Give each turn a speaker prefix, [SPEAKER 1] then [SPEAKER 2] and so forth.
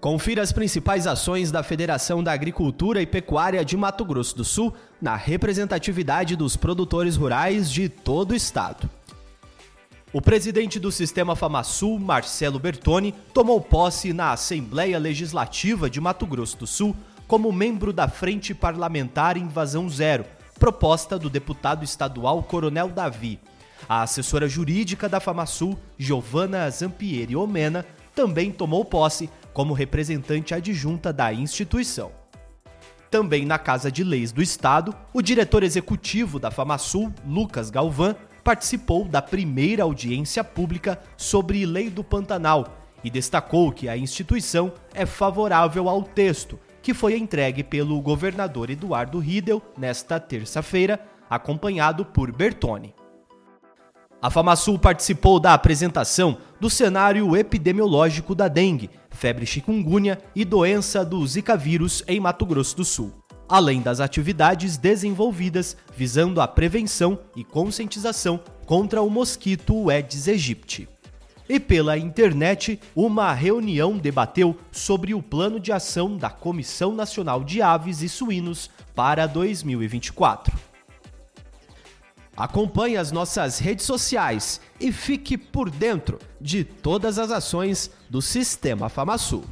[SPEAKER 1] Confira as principais ações da Federação da Agricultura e Pecuária de Mato Grosso do Sul na representatividade dos produtores rurais de todo o estado. O presidente do Sistema FamaSul, Marcelo Bertoni, tomou posse na Assembleia Legislativa de Mato Grosso do Sul como membro da Frente Parlamentar Invasão Zero, proposta do deputado estadual Coronel Davi. A assessora jurídica da FamaSul, Giovana Zampieri Omena, também tomou posse como representante adjunta da instituição. Também na Casa de Leis do Estado, o diretor executivo da FamaSul, Lucas Galvão, participou da primeira audiência pública sobre Lei do Pantanal e destacou que a instituição é favorável ao texto, que foi entregue pelo governador Eduardo Riedel nesta terça-feira, acompanhado por Bertone. A FamaSul participou da apresentação do cenário epidemiológico da dengue, febre chikungunya e doença do Zika vírus em Mato Grosso do Sul além das atividades desenvolvidas visando a prevenção e conscientização contra o mosquito Aedes aegypti. E pela internet, uma reunião debateu sobre o plano de ação da Comissão Nacional de Aves e Suínos para 2024. Acompanhe as nossas redes sociais e fique por dentro de todas as ações do Sistema FamaSul.